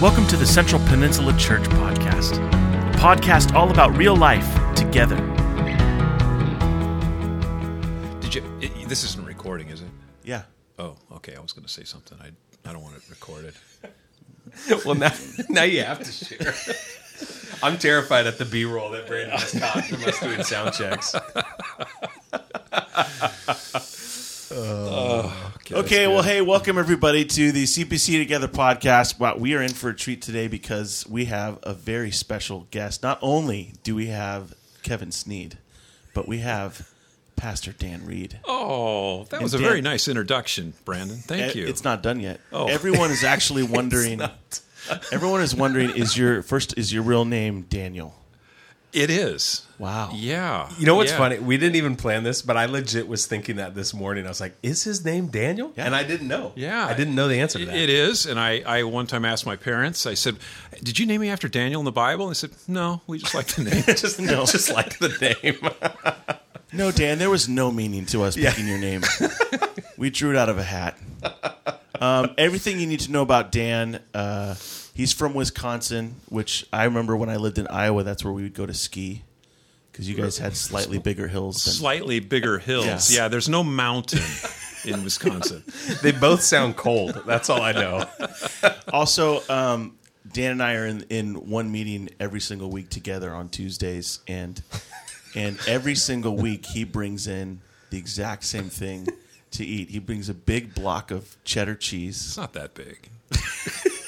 Welcome to the Central Peninsula Church Podcast, a podcast all about real life together. Did you? It, this isn't recording, is it? Yeah. Oh, okay. I was going to say something. I I don't want it recorded. well, now, now you have to share. I'm terrified at the B roll that Brandon has caught from us doing sound checks. Oh. Okay, well, hey, welcome everybody to the CPC Together podcast. Well, we are in for a treat today because we have a very special guest. Not only do we have Kevin Sneed, but we have Pastor Dan Reid. Oh, that was a Dan- very nice introduction, Brandon. Thank Eh, you. It's not done yet. Oh. Everyone is actually wondering. everyone is wondering: is your first is your real name Daniel? It is. Wow. Yeah. You know what's Yeah. funny? We didn't even plan this, but I legit was thinking that this morning. I was like, "Is his name Daniel?" Yeah. And I didn't know. Yeah. I didn't know the answer to that. It is, and I, I one time asked my parents. I said, "Did you name me after Daniel in the Bible?" And they said, "No, we just like the name." just just like the name. No, Dan, there was no meaning to us picking your name. we drew it out of a hat. Um, everything you need to know about Dan, uh, he's from Wisconsin, which I remember when I lived in Iowa, that's where we would go to ski because you guys had slightly bigger hills. Than, Slightly bigger hills. Yes. Yeah, there's no mountain in Wisconsin. they both sound cold. That's all I know. also, um, Dan and I are in, in one meeting every single week together on Tuesdays, and and every single week he brings in the exact same thing to eat. He brings a big block of cheddar cheese. It's not that big.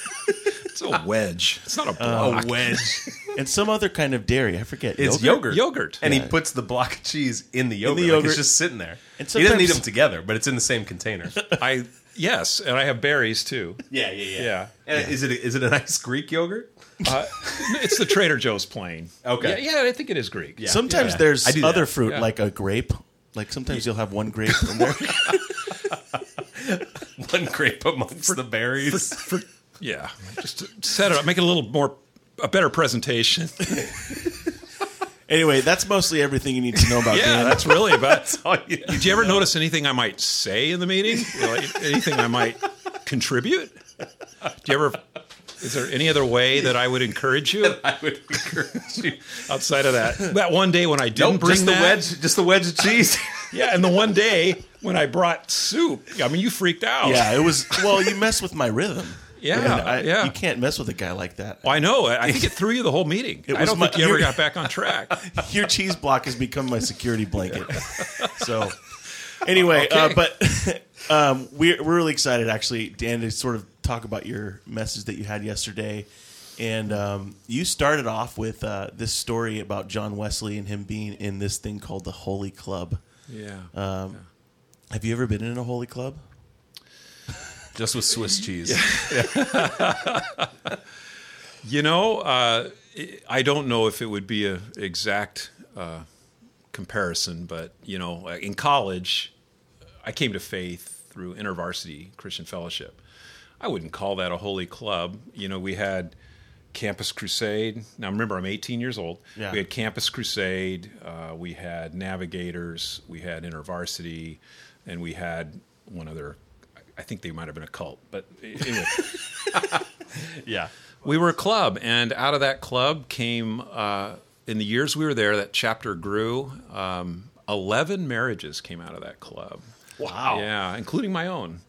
it's a wedge. It's not a block. A wedge. and some other kind of dairy. I forget. It's Yogurt? yogurt. Yogurt. And Yeah. he puts the block of cheese in the yogurt. Like yogurt. it's just sitting there. And he doesn't eat them together, but it's in the same container. I yes, and I have berries too. yeah, yeah, Yeah. And Is it is it a nice Greek yogurt? Uh, it's the Trader Joe's plain. Okay. Yeah, yeah, I think it is Greek. Yeah. Sometimes Yeah. there's I do that. other fruit Yeah. like a grape. Like sometimes you'll have one grape in there. One grape amongst the berries. Yeah. Just set it up, make it a little more a better presentation. anyway, that's mostly everything you need to know about Yeah, Dan. that's really about. you Did you ever notice anything I might say in the meeting? Like, anything I might contribute? Do you ever? Is there any other way that I would encourage you I would encourage you. outside of that? That one day when I didn't bring just the that, wedge, just the wedge of cheese. yeah, and the one day when I brought soup, I mean, you freaked out. yeah, it was. Well, you mess with my rhythm. Yeah, I, yeah. You can't mess with a guy like that. Well, I know. I think it threw you the whole meeting. I was don't my- think you ever got back on track. Your cheese block has become my security blanket. So, anyway, Okay. uh, but um, we're we're really excited actually, Dan, to sort of talk about your message that you had yesterday. And um, you started off with uh, this story about John Wesley and him being in this thing called the Holy Club. Yeah. Um, Have you ever been in a Holy Club? Just with Swiss cheese. You know, uh, I don't know if it would be an exact uh, comparison, but you know, in college, I came to faith through InterVarsity Christian Fellowship. I wouldn't call that a holy club. You know, we had Campus Crusade. Now, remember, I'm 18 years old. Yeah. We had Campus Crusade. Uh, we had Navigators. We had InterVarsity, and we had one other. I think they might have been a cult, but anyway. yeah. We were a club, and out of that club came, uh, in the years we were there, that chapter grew. Um, 11 marriages came out of that club. Wow. Yeah, including my own.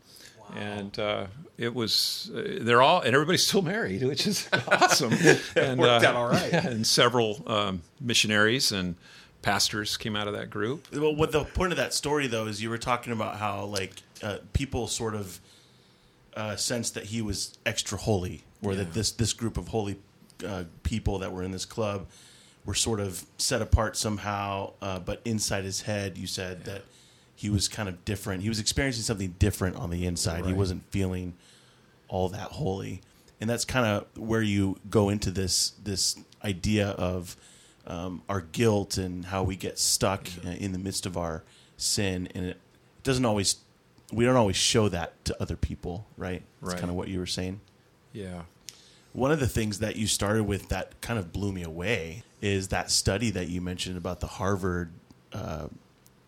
And uh, it was, uh, they're all, and everybody's still married, which is awesome. and, worked out all right. yeah, and several um, missionaries and pastors came out of that group. Well, what the point of that story though is you were talking about how like uh, people sort of uh, sensed that he was extra holy, or that this this group of holy uh, people that were in this club were sort of set apart somehow. Uh, but inside his head, you said that he was kind of different. He was experiencing something different on the inside. He wasn't feeling all that holy, and that's kind of where you go into this this idea of um, our guilt and how we get stuck uh in the midst of our sin, and it doesn't always we don't always show that to other people, right? That's Right. kind of what you were saying. Yeah. One of the things that you started with that kind of blew me away is that study that you mentioned about the Harvard. Uh,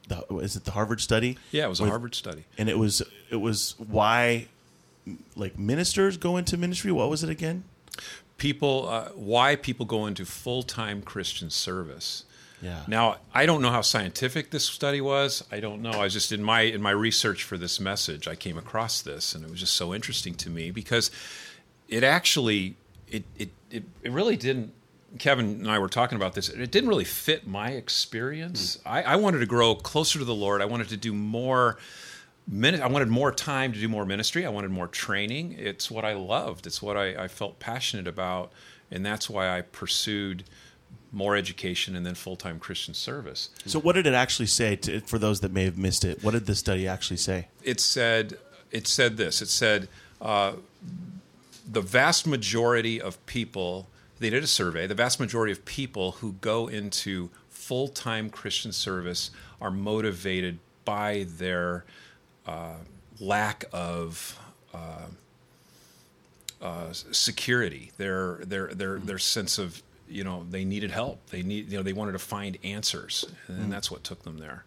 the, is it the Harvard study? Yeah, it was a Harvard study. and it was it was why like ministers go into ministry. What was it again? people uh, why people go into full-time christian service Yeah. now i don't know how scientific this study was i don't know i was just in my in my research for this message i came across this and it was just so interesting to me because it actually it it it, it really didn't kevin and i were talking about this it didn't really fit my experience hmm. I, I wanted to grow closer to the lord i wanted to do more I wanted more time to do more ministry. I wanted more training. It's what I loved. It's what I, I felt passionate about, and that's why I pursued more education and then full time Christian service. So, what did it actually say to, for those that may have missed it? What did the study actually say? It said it said this. It said uh, the vast majority of people. They did a survey. The vast majority of people who go into full time Christian service are motivated by their uh, lack of uh, uh, security, their their their their sense of you know they needed help. They need you know they wanted to find answers, and that's what took them there.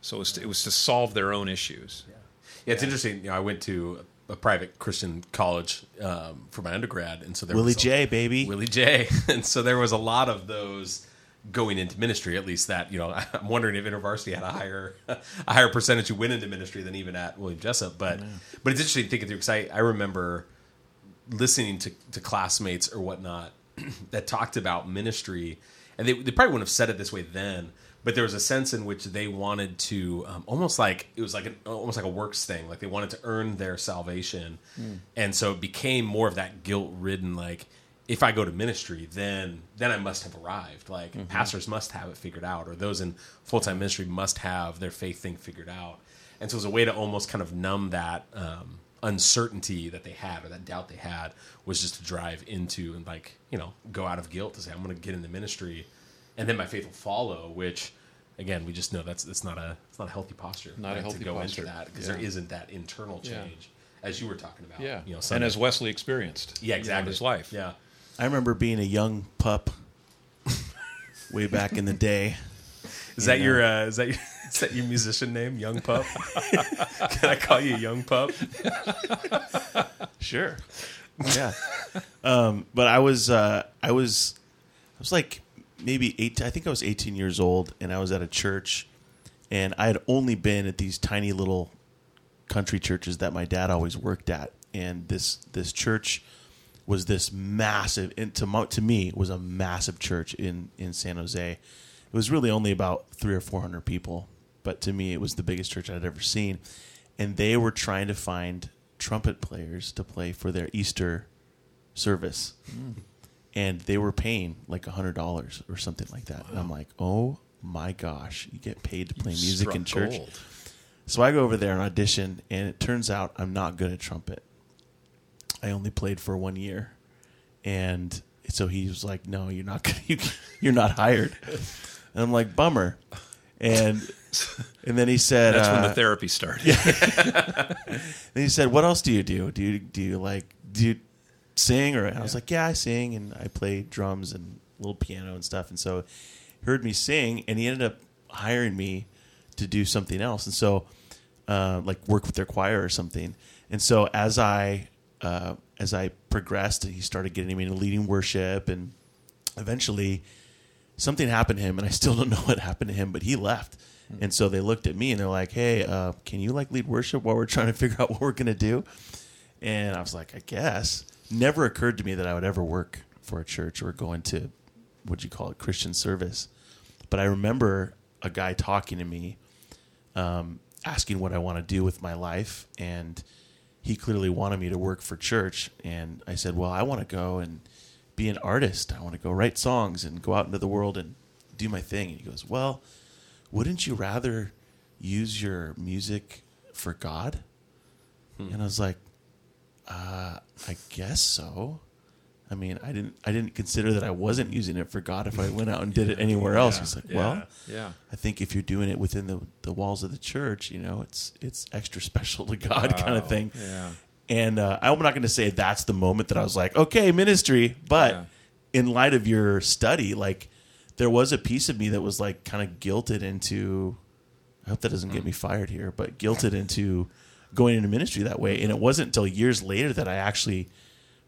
So it was to, it was to solve their own issues. Yeah, it's interesting. You know, I went to a private Christian college um, for my undergrad, and so there was Willie was a- J, baby. Willie J, and so there was a lot of those going into ministry. At least that you know, I'm wondering if InterVarsity had a higher a higher percentage who went into ministry than even at William Jessup. But but it's interesting thinking through because I, I remember listening to, to classmates or whatnot that talked about ministry, and they, they probably wouldn't have said it this way then, but there was a sense in which they wanted to um, almost like it was like an, almost like a works thing, like they wanted to earn their salvation, and so it became more of that guilt ridden like. If I go to ministry, then then I must have arrived. Like pastors must have it figured out, or those in full time ministry must have their faith thing figured out. And so it was a way to almost kind of numb that um, uncertainty that they had or that doubt they had was just to drive into and like you know go out of guilt to say I'm going to get in the ministry, and then my faith will follow. Which again, we just know that's that's not a it's not a healthy posture. Not a healthy to go posture. into that because Yeah. there isn't that internal Yeah. change as you were talking about. Yeah, you know, and as Wesley experienced, yeah, you know, in exactly his life. Yeah, I remember being a young pup way back in the day. is that Yeah. your uh, is that your, is that your musician name, Young Pup? Can I call you Young Pup? Sure. Yeah. um, but I was uh, I was I was like maybe eight. I think I was 18 years old, and I was at a church, and I had only been at these tiny little country churches that my dad always worked at, and this this church was this massive. And to to me, it was a massive church in in San Jose. It was really only about three or four hundred people, but to me, it was the biggest church I'd ever seen. And they were trying to find trumpet players to play for their Easter service, hmm. and they were paying like hundred dollars or something like that. And I'm like, oh my gosh, you get paid to play music in church. gold. So I go over there and audition, and it turns out I'm not good at trumpet. I only played for one year, and so he was like, "No, you're not. Gonna, you, you're not hired." And I'm like, "Bummer." And and then he said, That's when uh, the therapy started. then he said, "What else do you do? Do you do you like do you sing?" Or I was like, "Yeah, I sing and I play drums and a little piano and stuff." And so he heard me sing, and he ended up hiring me to do something else, and so uh, like work with their choir or something. And so as I uh, as I progressed, he started getting me into leading worship, and eventually something happened to him, and I still don't know what happened to him, but he left. And so they looked at me and they're like, "Hey, uh, can you like lead worship while we're trying to figure out what we're gonna do?" And I was like, "I guess." Never occurred to me that I would ever work for a church or go into what you call it Christian service. But I remember a guy talking to me, um, asking what I want to do with my life, and he clearly wanted me to work for church. And I said, "Well, I want to go and be an artist. I want to go write songs and go out into the world and do my thing." And he goes, "Well." Wouldn't you rather use your music for God? And I was like, uh, I guess so. I mean, I didn't I didn't consider that I wasn't using it for God if I went out and did it anywhere else. He's like, well, yeah. I think if you're doing it within the, the walls of the church, you know, it's it's extra special to God kind of thing. Yeah. And uh, I'm not going to say that's the moment that I was like, okay, ministry. But Yeah. in light of your study, like there was a piece of me that was like kind of guilted into. I hope that doesn't get me fired here, but guilted into going into ministry that way. And it wasn't until years later that I actually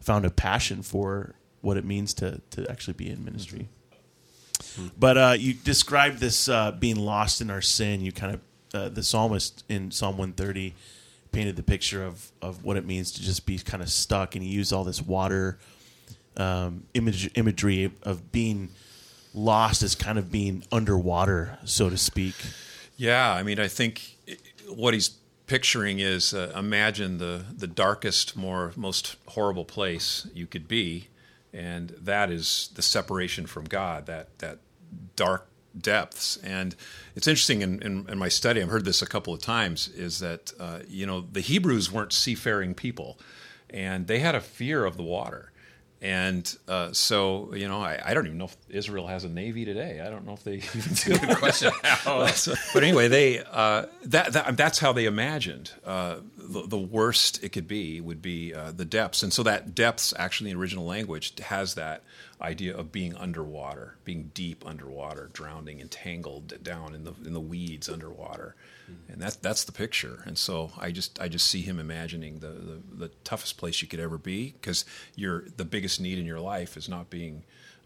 found a passion for what it means to to actually be in ministry. But uh, you described this uh, being lost in our sin. You kind of uh, the psalmist in Psalm 130 painted the picture of of what it means to just be kind of stuck, and he used all this water um, image imagery of being lost as kind of being underwater, so to speak. Yeah, I mean, I think what he's picturing is uh, imagine the the darkest, more most horrible place you could be, and that is the separation from God. That that dark depths. And it's interesting in, in, in my study. I've heard this a couple of times. Is that uh, you know the Hebrews weren't seafaring people, and they had a fear of the water. And uh, so, you know, I, I, don't even know if Israel has a navy today. I don't know if they even do. Good question. but anyway, they uh, that, that, that's how they imagined uh, the, the, worst it could be would be uh, the depths. And so that depths actually in original language has that idea of being underwater, being deep underwater, drowning, entangled down in the in the weeds underwater, mm-hmm. and that's that's the picture. And so I just I just see him imagining the the, the toughest place you could ever be because you're the biggest need in your life is not being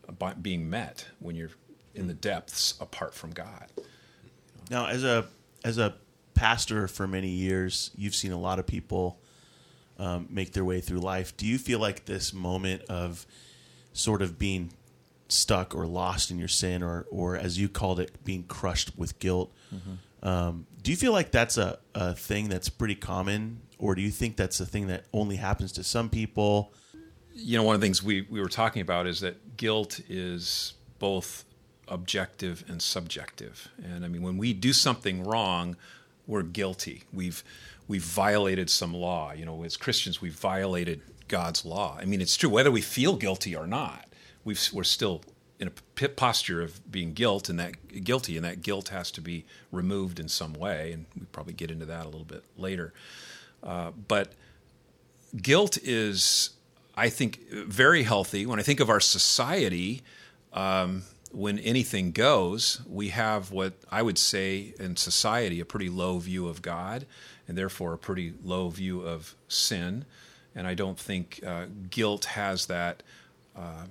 uh, being met when you're in the depths apart from God. Now, as a as a pastor for many years, you've seen a lot of people um, make their way through life. Do you feel like this moment of sort of being stuck or lost in your sin, or or as you called it, being crushed with guilt. Mm-hmm. Um, do you feel like that's a, a thing that's pretty common, or do you think that's a thing that only happens to some people? You know, one of the things we, we were talking about is that guilt is both objective and subjective. And I mean, when we do something wrong, we're guilty. We've we've violated some law. You know, as Christians, we've violated God's law. I mean, it's true whether we feel guilty or not. we are still in a posture of being guilt and that guilty, and that guilt has to be removed in some way. And we probably get into that a little bit later. Uh, but guilt is, I think, very healthy. When I think of our society, um, when anything goes, we have what I would say in society a pretty low view of God, and therefore a pretty low view of sin and I don't think uh, guilt has that uh,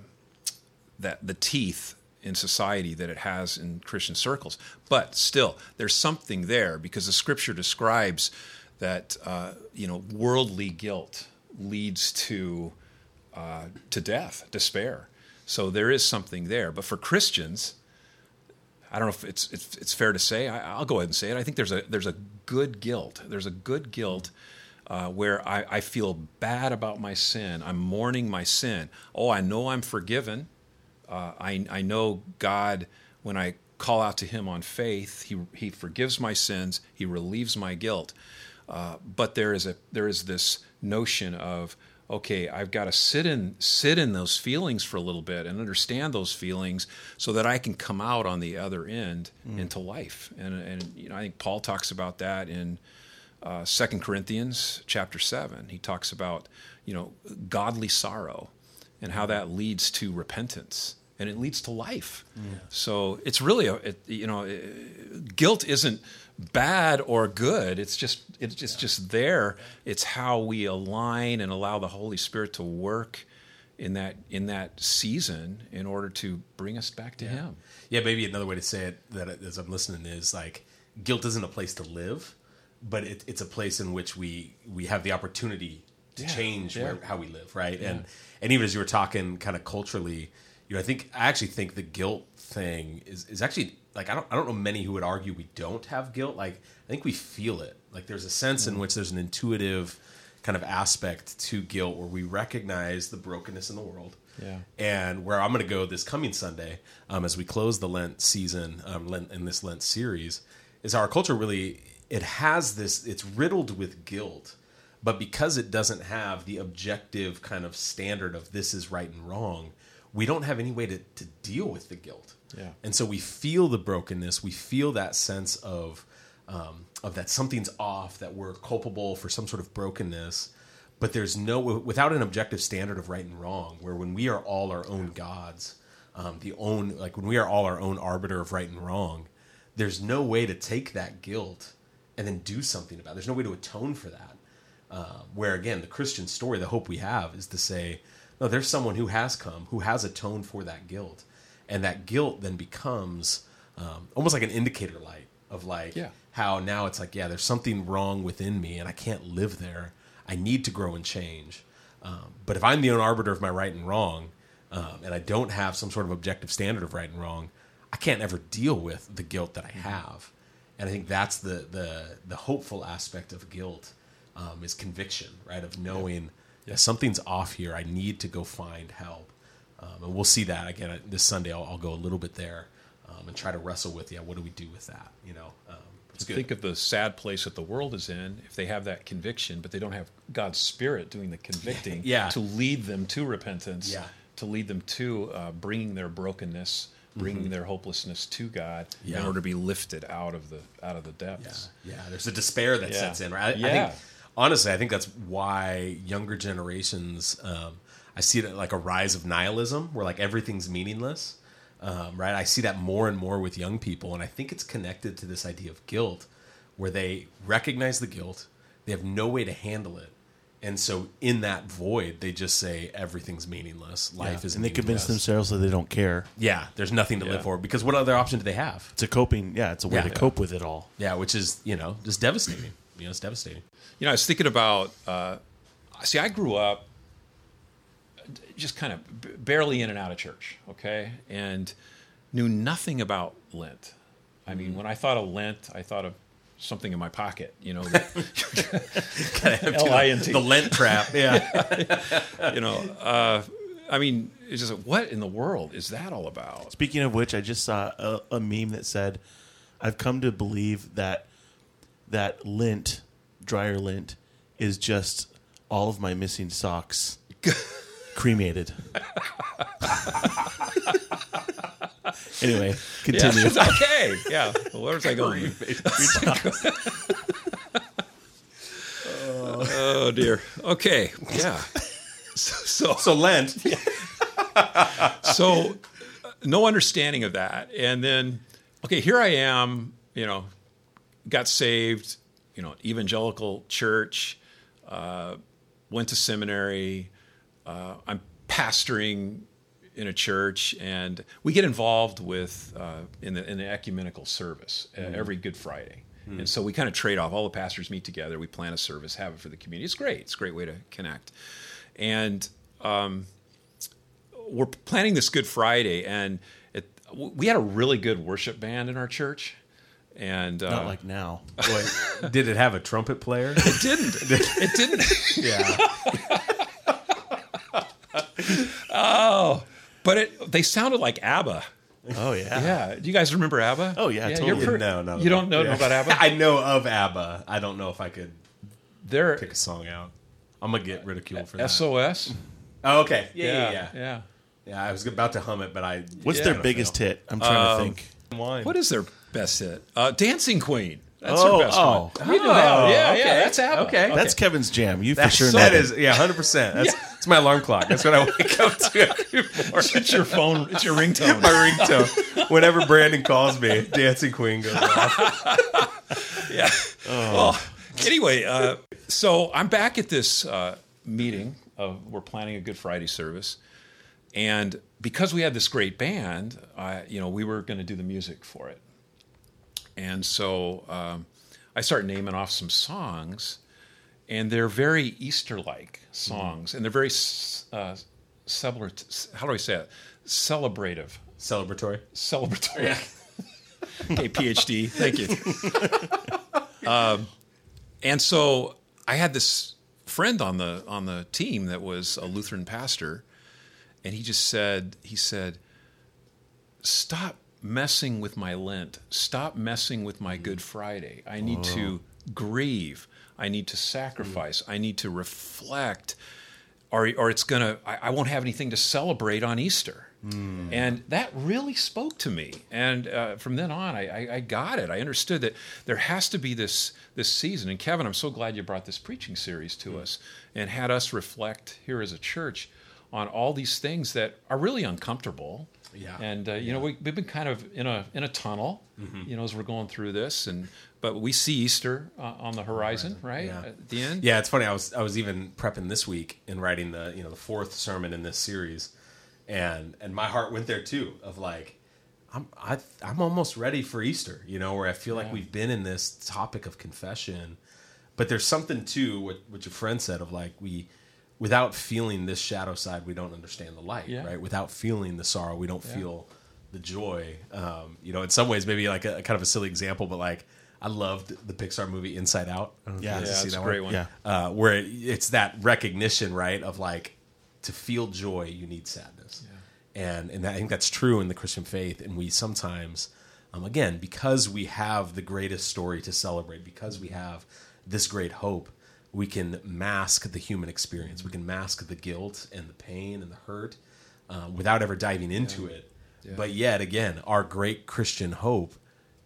that the teeth in society that it has in Christian circles. But still, there's something there because the Scripture describes that uh, you know worldly guilt leads to uh, to death, despair. So there is something there. But for Christians, I don't know if it's it's, it's fair to say. I, will go ahead and say it. I think there's a there's a good guilt. There's a good guilt uh, where I, I, feel bad about my sin. I'm mourning my sin. Oh, I know I'm forgiven. Uh, I, I know God, when I call out to Him on faith, He, he forgives my sins, He relieves my guilt. Uh, but there is, a, there is this notion of, okay, I've got to sit in sit in those feelings for a little bit and understand those feelings so that I can come out on the other end mm. into life. And and you know, I think Paul talks about that in uh, Second Corinthians chapter seven. He talks about you know godly sorrow and how that leads to repentance and it leads to life. Yeah. So it's really a it, you know it, guilt isn't bad or good. It's just it's just, yeah. just there. It's how we align and allow the Holy Spirit to work in that in that season in order to bring us back to yeah. Him. Yeah, maybe another way to say it that as I'm listening is like guilt isn't a place to live but it, it's a place in which we we have the opportunity to yeah, change. Where, how we live, right? And and even as you were talking, kind of culturally, you know, I think I actually think the guilt thing is is actually like I don't I don't know many who would argue we don't have guilt. Like I think we feel it. Like there's a sense in which there's an intuitive kind of aspect to guilt where we recognize the brokenness in the world. Yeah. And where I'm going to go this coming Sunday, um, as we close the Lent season, um, Lent, in this Lent series, is our culture really it has this it's riddled with guilt but because it doesn't have the objective kind of standard of this is right and wrong we don't have any way to, to deal with the guilt yeah. and so we feel the brokenness we feel that sense of um, of that something's off that we're culpable for some sort of brokenness but there's no without an objective standard of right and wrong where when we are all our own gods um, the own like when we are all our own arbiter of right and wrong there's no way to take that guilt and then do something about it. There's no way to atone for that. Uh, where again, the Christian story, the hope we have is to say, No, there's someone who has come, who has atoned for that guilt, and that guilt then becomes um, almost like an indicator light of like Yeah. how now it's like, yeah, there's something wrong within me, and I can't live there. I need to grow and change. Um, but if I'm the own arbiter of my right and wrong, um, and I don't have some sort of objective standard of right and wrong, I can't ever deal with the guilt that I have. And I think that's the the the hopeful aspect of guilt um, is conviction, right? Of knowing yeah. something's off here. I need to go find help, um, and we'll see that again uh, this Sunday. I'll, I'll go a little bit there um, and try to wrestle with yeah, what do we do with that? You know, um, it's good. Think of the sad place that the world is in if they have that conviction, but they don't have God's Spirit doing the convicting Yeah. to lead them to repentance, Yeah. to lead them to uh, bringing their brokenness, bringing their hopelessness to God in order to be lifted out of the out of the depths. yeah. There's a despair that Yeah. sets in, right? I, I think honestly, I think that's why younger generations. Um, I see it like a rise of nihilism, where like everything's meaningless, um, right? I see that more and more with young people, and I think it's connected to this idea of guilt, where they recognize the guilt, they have no way to handle it, and so in that void, they just say everything's meaningless. Life is, and they convince themselves that they don't care. Yeah, there's nothing to Yeah. live for because what other option do they have? It's a coping. Yeah, it's a way Yeah. to cope with it all. Yeah, which is you know just devastating. You know, it's devastating. You know, I was thinking about. Uh, see, I grew up just kind of b- barely in and out of church, okay, and knew nothing about Lent. I mean, when I thought of Lent, I thought of something in my pocket. You know, that- L-I-N-T. The Lent trap. Yeah. you know. Uh, I mean, it's just like, what in the world is that all about? Speaking of which, I just saw a, a meme that said, "I've come to believe that that lint, dryer lint, is just all of my missing socks cremated." anyway, continue. Yeah, okay. Yeah. Well, was I going? oh dear. Okay. Yeah. So, so So Lent. so uh, no understanding of that and then okay here i am you know got saved you know evangelical church uh, went to seminary uh, i'm pastoring in a church and we get involved with uh, in the in the ecumenical service uh, every good friday and so we kind of trade off all the pastors meet together we plan a service have it for the community it's great it's a great way to connect and um, we're planning this Good Friday, and it, we had a really good worship band in our church, and uh, Not like now. Boy, did it have a trumpet player? it didn't. it didn't. yeah. Oh, but it, they sounded like ABBA. Oh yeah. Yeah. Do you guys remember ABBA? Oh, yeah, you're totally. per- No, no. You don't know Yeah. about ABBA? I know of ABBA. I don't know if I could They're pick a song out. I'm gonna get ridiculed for that. SOS. oh, okay. Yeah, yeah, yeah, yeah. yeah. Yeah, I was about to hum it, but I. What's Yeah. their biggest hit? I'm trying to think. Wine. What is their best hit? Uh, Dancing Queen. That's Oh, their best oh. one. You know that. Yeah, okay. yeah, that's ABBA. Okay. That's Kevin's jam. You for That's, sure know that that. is, yeah, hundred percent. That's that's my alarm clock. That's what I wake up to every morning. It's your phone. It's your ringtone. My ringtone. Whenever Brandon calls me, Dancing Queen goes off. Yeah. Well, anyway, uh, so I'm back at this uh, meeting. Of, we're planning a Good Friday service, and because we had this great band, I, you know, we were going to do the music for it. And so um, I start naming off some songs, and they're very Easter-like songs, and they're very uh, celebrat- How do I say it? Celebrative Celebratory. celebratory. okay, PhD. Thank you. um, and so I had this friend on the on the team that was a Lutheran pastor, and he just said he said, "Stop messing with my Lent. Stop messing with my Good Friday. I need to oh. grieve. I need to sacrifice. Mm. I need to reflect." Or, or it's gonna I, I won't have anything to celebrate on Easter. Mm. And that really spoke to me. And uh, from then on, I, I, I got it. I understood that there has to be this this season. And Kevin, I'm so glad you brought this preaching series to mm. us and had us reflect here as a church on all these things that are really uncomfortable. Yeah. And uh, you know, we, we've been kind of in a in a tunnel, you know, as we're going through this, and but we see Easter uh, on the horizon, right? Yeah. At the end. Yeah, it's funny. I was I was even prepping this week and writing the you know the fourth sermon in this series, and and my heart went there too. Of like, I'm I, I'm almost ready for Easter. You know, where I feel like Yeah. we've been in this topic of confession, but there's something too what what your friend said of like we. Without feeling this shadow side, we don't understand the light, Yeah. right? Without feeling the sorrow, we don't Yeah. feel the joy. Um, you know, in some ways, maybe like a, kind of a silly example, but like I loved the Pixar movie Inside Out. I don't know if you Yeah. guys Yeah, see it's a great one. Yeah. uh, where it, it's that recognition, right, of like to feel joy, you need sadness, and and I think that's true in the Christian faith. And we sometimes, um, again, because we have the greatest story to celebrate, because we have this great hope, we can mask the human experience. We can mask the guilt and the pain and the hurt uh, without ever diving into it. But yet again, our great Christian hope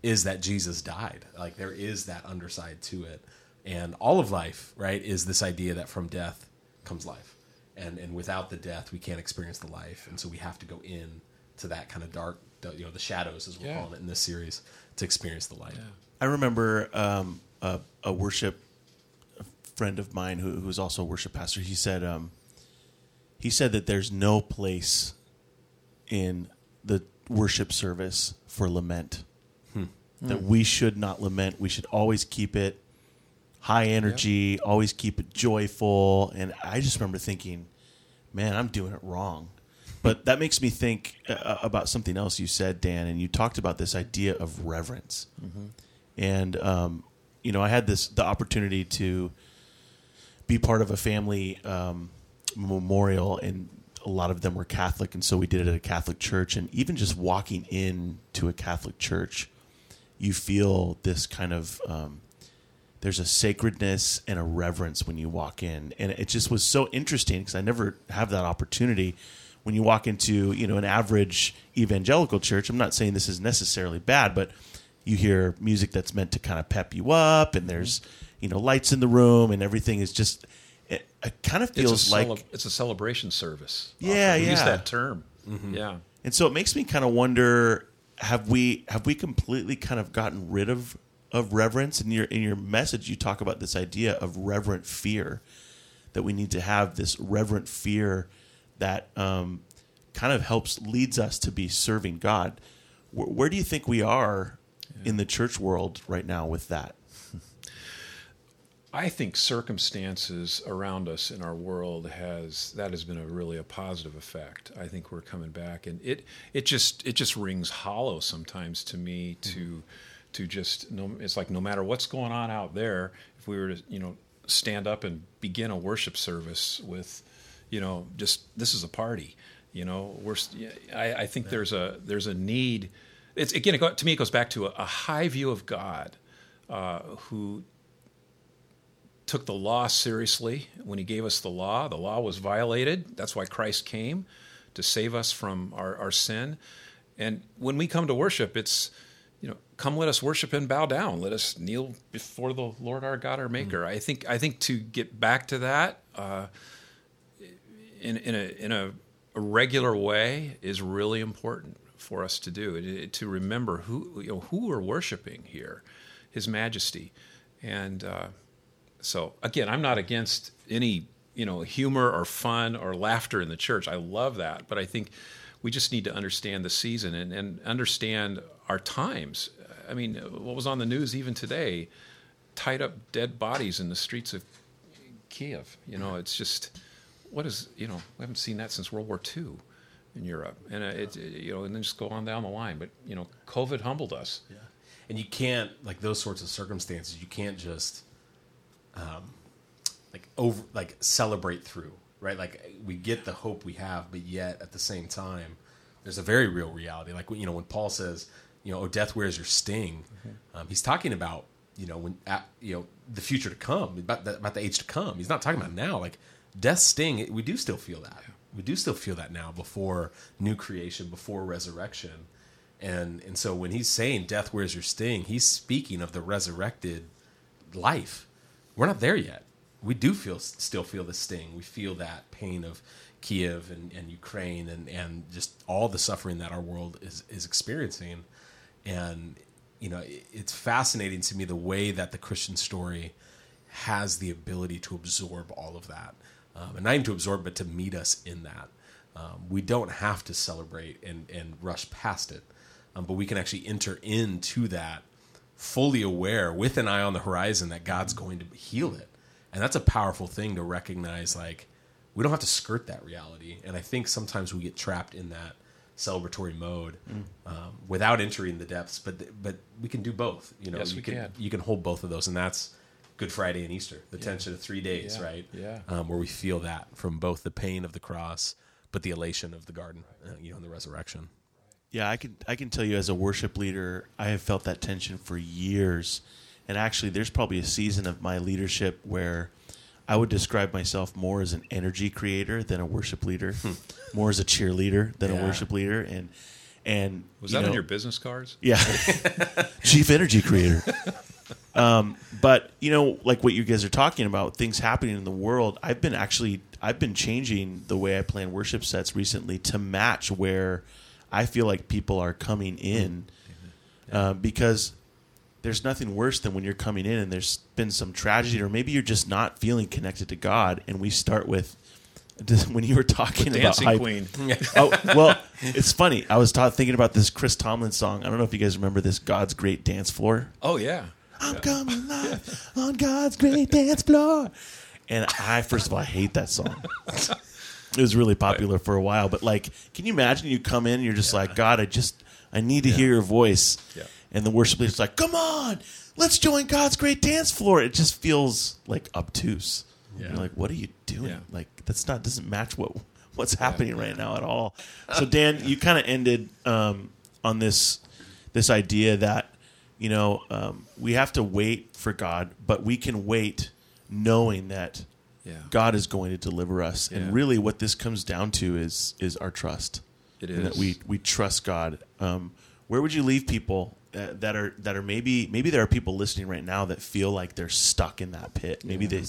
is that Jesus died. Like there is that underside to it. And all of life, right, is this idea that from death comes life. And and without the death, we can't experience the life. And so we have to go in to that kind of dark, you know, the shadows as we're Yeah. calling it in this series to experience the light. I remember um, a, a worship friend of mine who, who was also a worship pastor. He said um, he said that there's no place in the worship service for lament. That we should not lament. We should always keep it high energy, always keep it joyful. And I just remember thinking, man, I'm doing it wrong. But that makes me think uh, about something else you said, Dan, and you talked about this idea of reverence. And um, you know, I had this the opportunity to be part of a family um, memorial, and a lot of them were Catholic, and so we did it at a Catholic church. And even just walking in to a Catholic church, you feel this kind of um, there's a sacredness and a reverence when you walk in, and it just was so interesting because I never have that opportunity. When you walk into you know an average evangelical church, I'm not saying this is necessarily bad, but you hear music that's meant to kind of pep you up, and there's you know lights in the room, and everything is just. It, it kind of It's feels like cele- it's a celebration service. Yeah, we Use that term. Yeah. And so it makes me kind of wonder have we have we completely kind of gotten rid of of reverence in your in your message you talk about this idea of reverent fear that we need to have this reverent fear that um, kind of helps leads us to be serving God. Where, where do you think we are in the church world right now with that? I think circumstances around us in our world has that has been a really a positive effect. I think we're coming back, and it it just it just rings hollow sometimes to me to to just no. It's like no matter what's going on out there, if we were to you know stand up and begin a worship service with, you know, just this is a party. You know, we're I, I think there's a there's a need. It's again it go, to me it goes back to a, a high view of God, uh, who took the law seriously when he gave us the law. The law was violated. That's why Christ came to save us from our, our sin. And when we come to worship, it's, you know, come let us worship and bow down. Let us kneel before the Lord our God, our Maker. I think I think to get back to that uh, in in a in a, a regular way is really important for us to do. It- it- to remember who you know who we're worshiping here, His Majesty, and. Uh, so again, I'm not against any you know humor or fun or laughter in the church. I love that, but I think we just need to understand the season and, and understand our times. I mean, what was on the news even today? Tied up dead bodies in the streets of Kiev. You know, it's just what is you know we haven't seen that since World War II in Europe, and uh, it you know, and then just go on down the line. But you know, COVID humbled us. Yeah, and you can't like those sorts of circumstances you can't just um like over like celebrate through right? Like we get the hope we have but yet at the same time there's a very real reality. Like you know when paul says you know oh death where's your sting um, he's talking about you know when at, you know the future to come about the, about the age to come. He's not talking about now. Like death sting we do still feel that. We do still feel that now before new creation before resurrection. And and so when he's saying death where's your sting he's speaking of the resurrected life we're not there yet. We do feel still feel the sting. We feel that pain of kiev and, and ukraine and and just all the suffering that our world is is experiencing. And you know, it- it's fascinating to me the way that the Christian story has the ability to absorb all of that, um, and not even to absorb, but to meet us in that. Um, we don't have to celebrate and, and rush past it, um, but we can actually enter into that fully aware with an eye on the horizon that God's going to heal it. And that's a powerful thing to recognize like we don't have to skirt that reality. And I think sometimes we get trapped in that celebratory mode um, without entering the depths. But but we can do both. You know, Yes, you we can, can. you can hold both of those, and that's Good Friday and Easter, the tension of three days, Yeah, right? yeah. um, where we feel that from both the pain of the cross, but the elation of the garden, uh, you know, and the resurrection. Yeah, I can I can tell you as a worship leader, I have felt that tension for years. And actually there's probably a season of my leadership where I would describe myself more as an energy creator than a worship leader, more as a cheerleader than a worship leader and and Was that know- on your business cards? yeah. Chief energy creator. Um, but you know, like what you guys are talking about, things happening in the world. I've been actually, I've been changing the way I plan worship sets recently to match where I feel like people are coming in, uh, because there's nothing worse than when you're coming in and there's been some tragedy, or maybe you're just not feeling connected to God, and we start with. When you were talking about Dancing hype- Queen. oh well, it's funny. I was ta- thinking about this Chris Tomlin song. I don't know if you guys remember this "God's Great Dance Floor." Oh yeah. I'm coming live on God's great dance floor. And I, first of all, I hate that song. It was really popular for a while, but like, can you imagine you come in and you're just like, God, I just, I need to hear your voice. Yeah. And the worship leader's like, come on, let's join God's great dance floor. It just feels like obtuse. Yeah. You're like, what are you doing? Yeah. Like, that's not, doesn't match what, what's happening right now at all. So Dan, you kind of ended um, on this, this idea that, you know, um, we have to wait for God, but we can wait knowing that Yeah. God is going to deliver us. Yeah. And really, what this comes down to is is our trust. It And that is. we we trust God. Um, where would you leave people uh, that are that are maybe maybe there are people listening right now that feel like they're stuck in that pit. Maybe they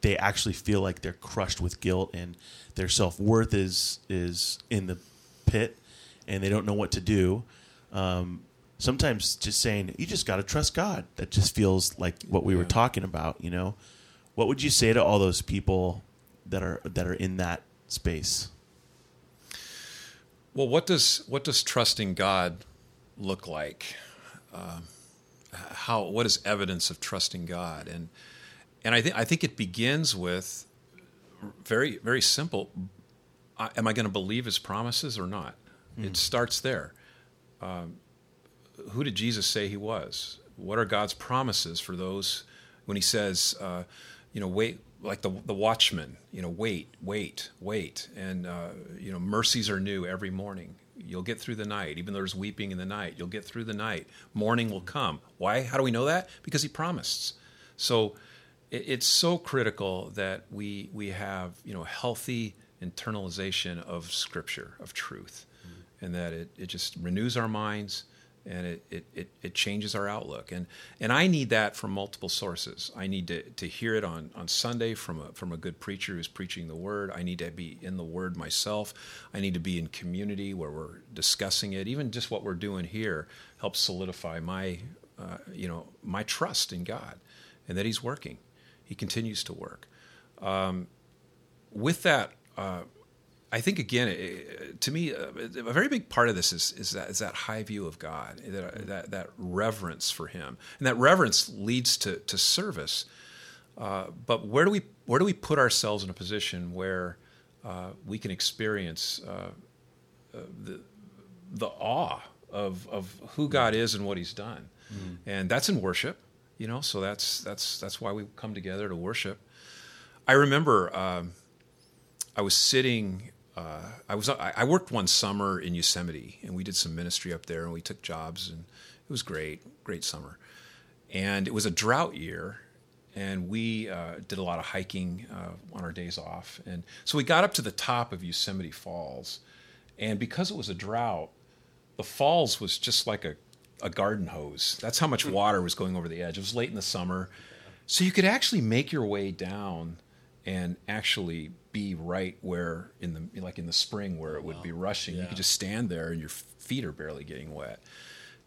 they actually feel like they're crushed with guilt and their self worth is is in the pit and they don't know what to do. Um, sometimes just saying you just got to trust God. That just feels like what we were talking about. You know, what would you say to all those people that are that are in that space? Well, what does what does trusting God look like? Um, how what is evidence of trusting God? And and I think I think it begins with very very simple. I, am I going to believe His promises or not? It starts there. Um, who did Jesus say He was? What are God's promises for those when He says, uh, you know, wait, like the the watchman, you know, wait, wait, wait, and uh, you know, mercies are new every morning. You'll get through the night, even though there's weeping in the night. You'll get through the night. Morning will come. Why? How do we know that? Because He promised. So it, it's so critical that we we have you know healthy internalization of Scripture of truth, and that it, it just renews our minds and it, it, it, it changes our outlook. And and I need that from multiple sources. I need to, to hear it on, on Sunday from a from a good preacher who's preaching the word. I need to be in the word myself. I need to be in community where we're discussing it. Even just what we're doing here helps solidify my uh, you know my trust in God and that He's working. He continues to work. Um, with that, uh, I think again, it, to me, uh, a very big part of this is is that is that high view of God, that that, that reverence for Him, and that reverence leads to to service. Uh, but where do we where do we put ourselves in a position where uh, we can experience uh, uh, the the awe of of who God is and what He's done, and that's in worship, you know. So that's that's that's why we come together to worship. I remember um, I was sitting. Uh, I was I I worked one summer in Yosemite, and we did some ministry up there, and we took jobs, and it was great, great summer. And it was a drought year, and we uh, did a lot of hiking uh, on our days off, and so we got up to the top of Yosemite Falls, and because it was a drought, the falls was just like a a garden hose. That's how much water was going over the edge. It was late in the summer, so you could actually make your way down and actually be right where in the like in the spring where it would be rushing. You could just stand there and your feet are barely getting wet.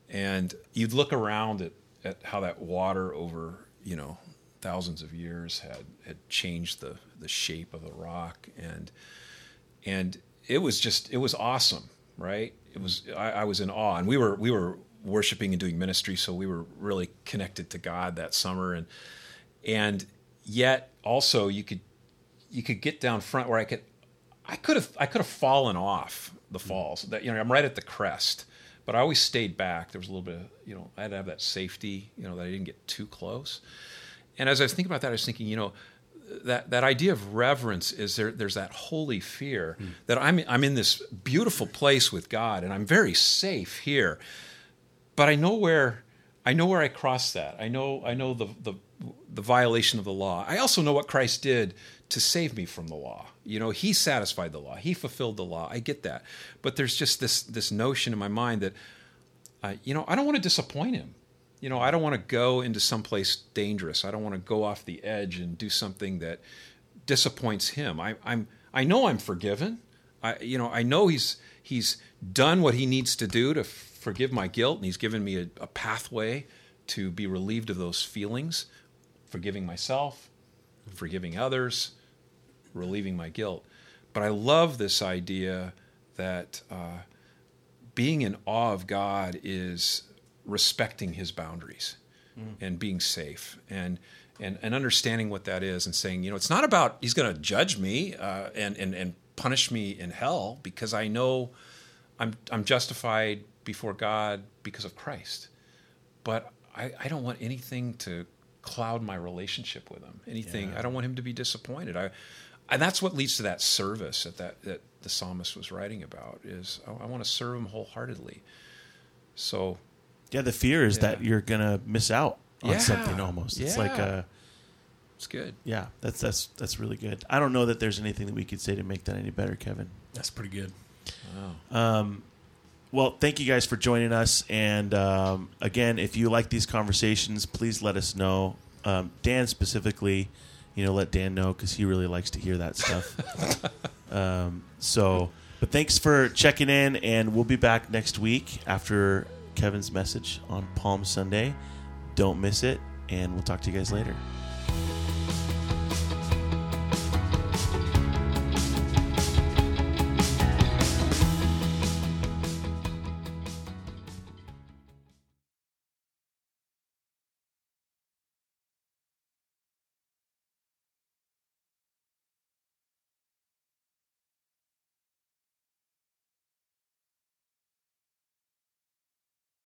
and you'd look around at, at how that water over you know thousands of years had had changed the the shape of the rock. And and it was just it was awesome right? It was I, I was in awe. And we were we were worshiping and doing ministry so we were really connected to god that summer. And and yet also you could you could get down front where i could i could have i could have fallen off the mm-hmm. falls that you know i'm right at the crest but i always stayed back there was a little bit of you know i had to have that safety you know that i didn't get too close and as i was thinking about that i was thinking you know that that idea of reverence is there there's that holy fear mm. that I'm I'm in this beautiful place with God and I'm very safe here. But I know where I know where I cross that. I know I know the the the violation of the law. I also know what Christ did to save me from the law. You know, he satisfied the law. He fulfilled the law. I get that. But there's just this this notion in my mind that uh, you know, I don't want to disappoint him you know, I don't want to go into someplace dangerous. I don't want to go off the edge and do something that disappoints him. I, I'm I know I'm forgiven. I you know I know he's he's done what he needs to do to forgive my guilt, and he's given me a, a pathway to be relieved of those feelings, forgiving myself, forgiving others, relieving my guilt. But I love this idea that uh, being in awe of God is respecting his boundaries mm. and being safe and, and and understanding what that is and saying you know it's not about he's going to judge me uh, and, and and punish me in hell because I know I'm I'm justified before God because of Christ but I, I don't want anything to cloud my relationship with him anything yeah. I don't want him to be disappointed I and that's what leads to that service that that, that the psalmist was writing about is I, I want to serve him wholeheartedly so yeah, the fear is yeah. that you're gonna miss out on yeah. something almost. It's like a it's good. Yeah, that's that's that's really good. I don't know that there's anything that we could say to make that any better, Kevin. That's pretty good. Wow. Um, well, thank you guys for joining us. And um, again, if you like these conversations, please let us know. Um, Dan specifically, you know, let Dan know because he really likes to hear that stuff. um, so, but thanks for checking in, and we'll be back next week after Kevin's message on Palm Sunday. Don't miss it, and we'll talk to you guys later.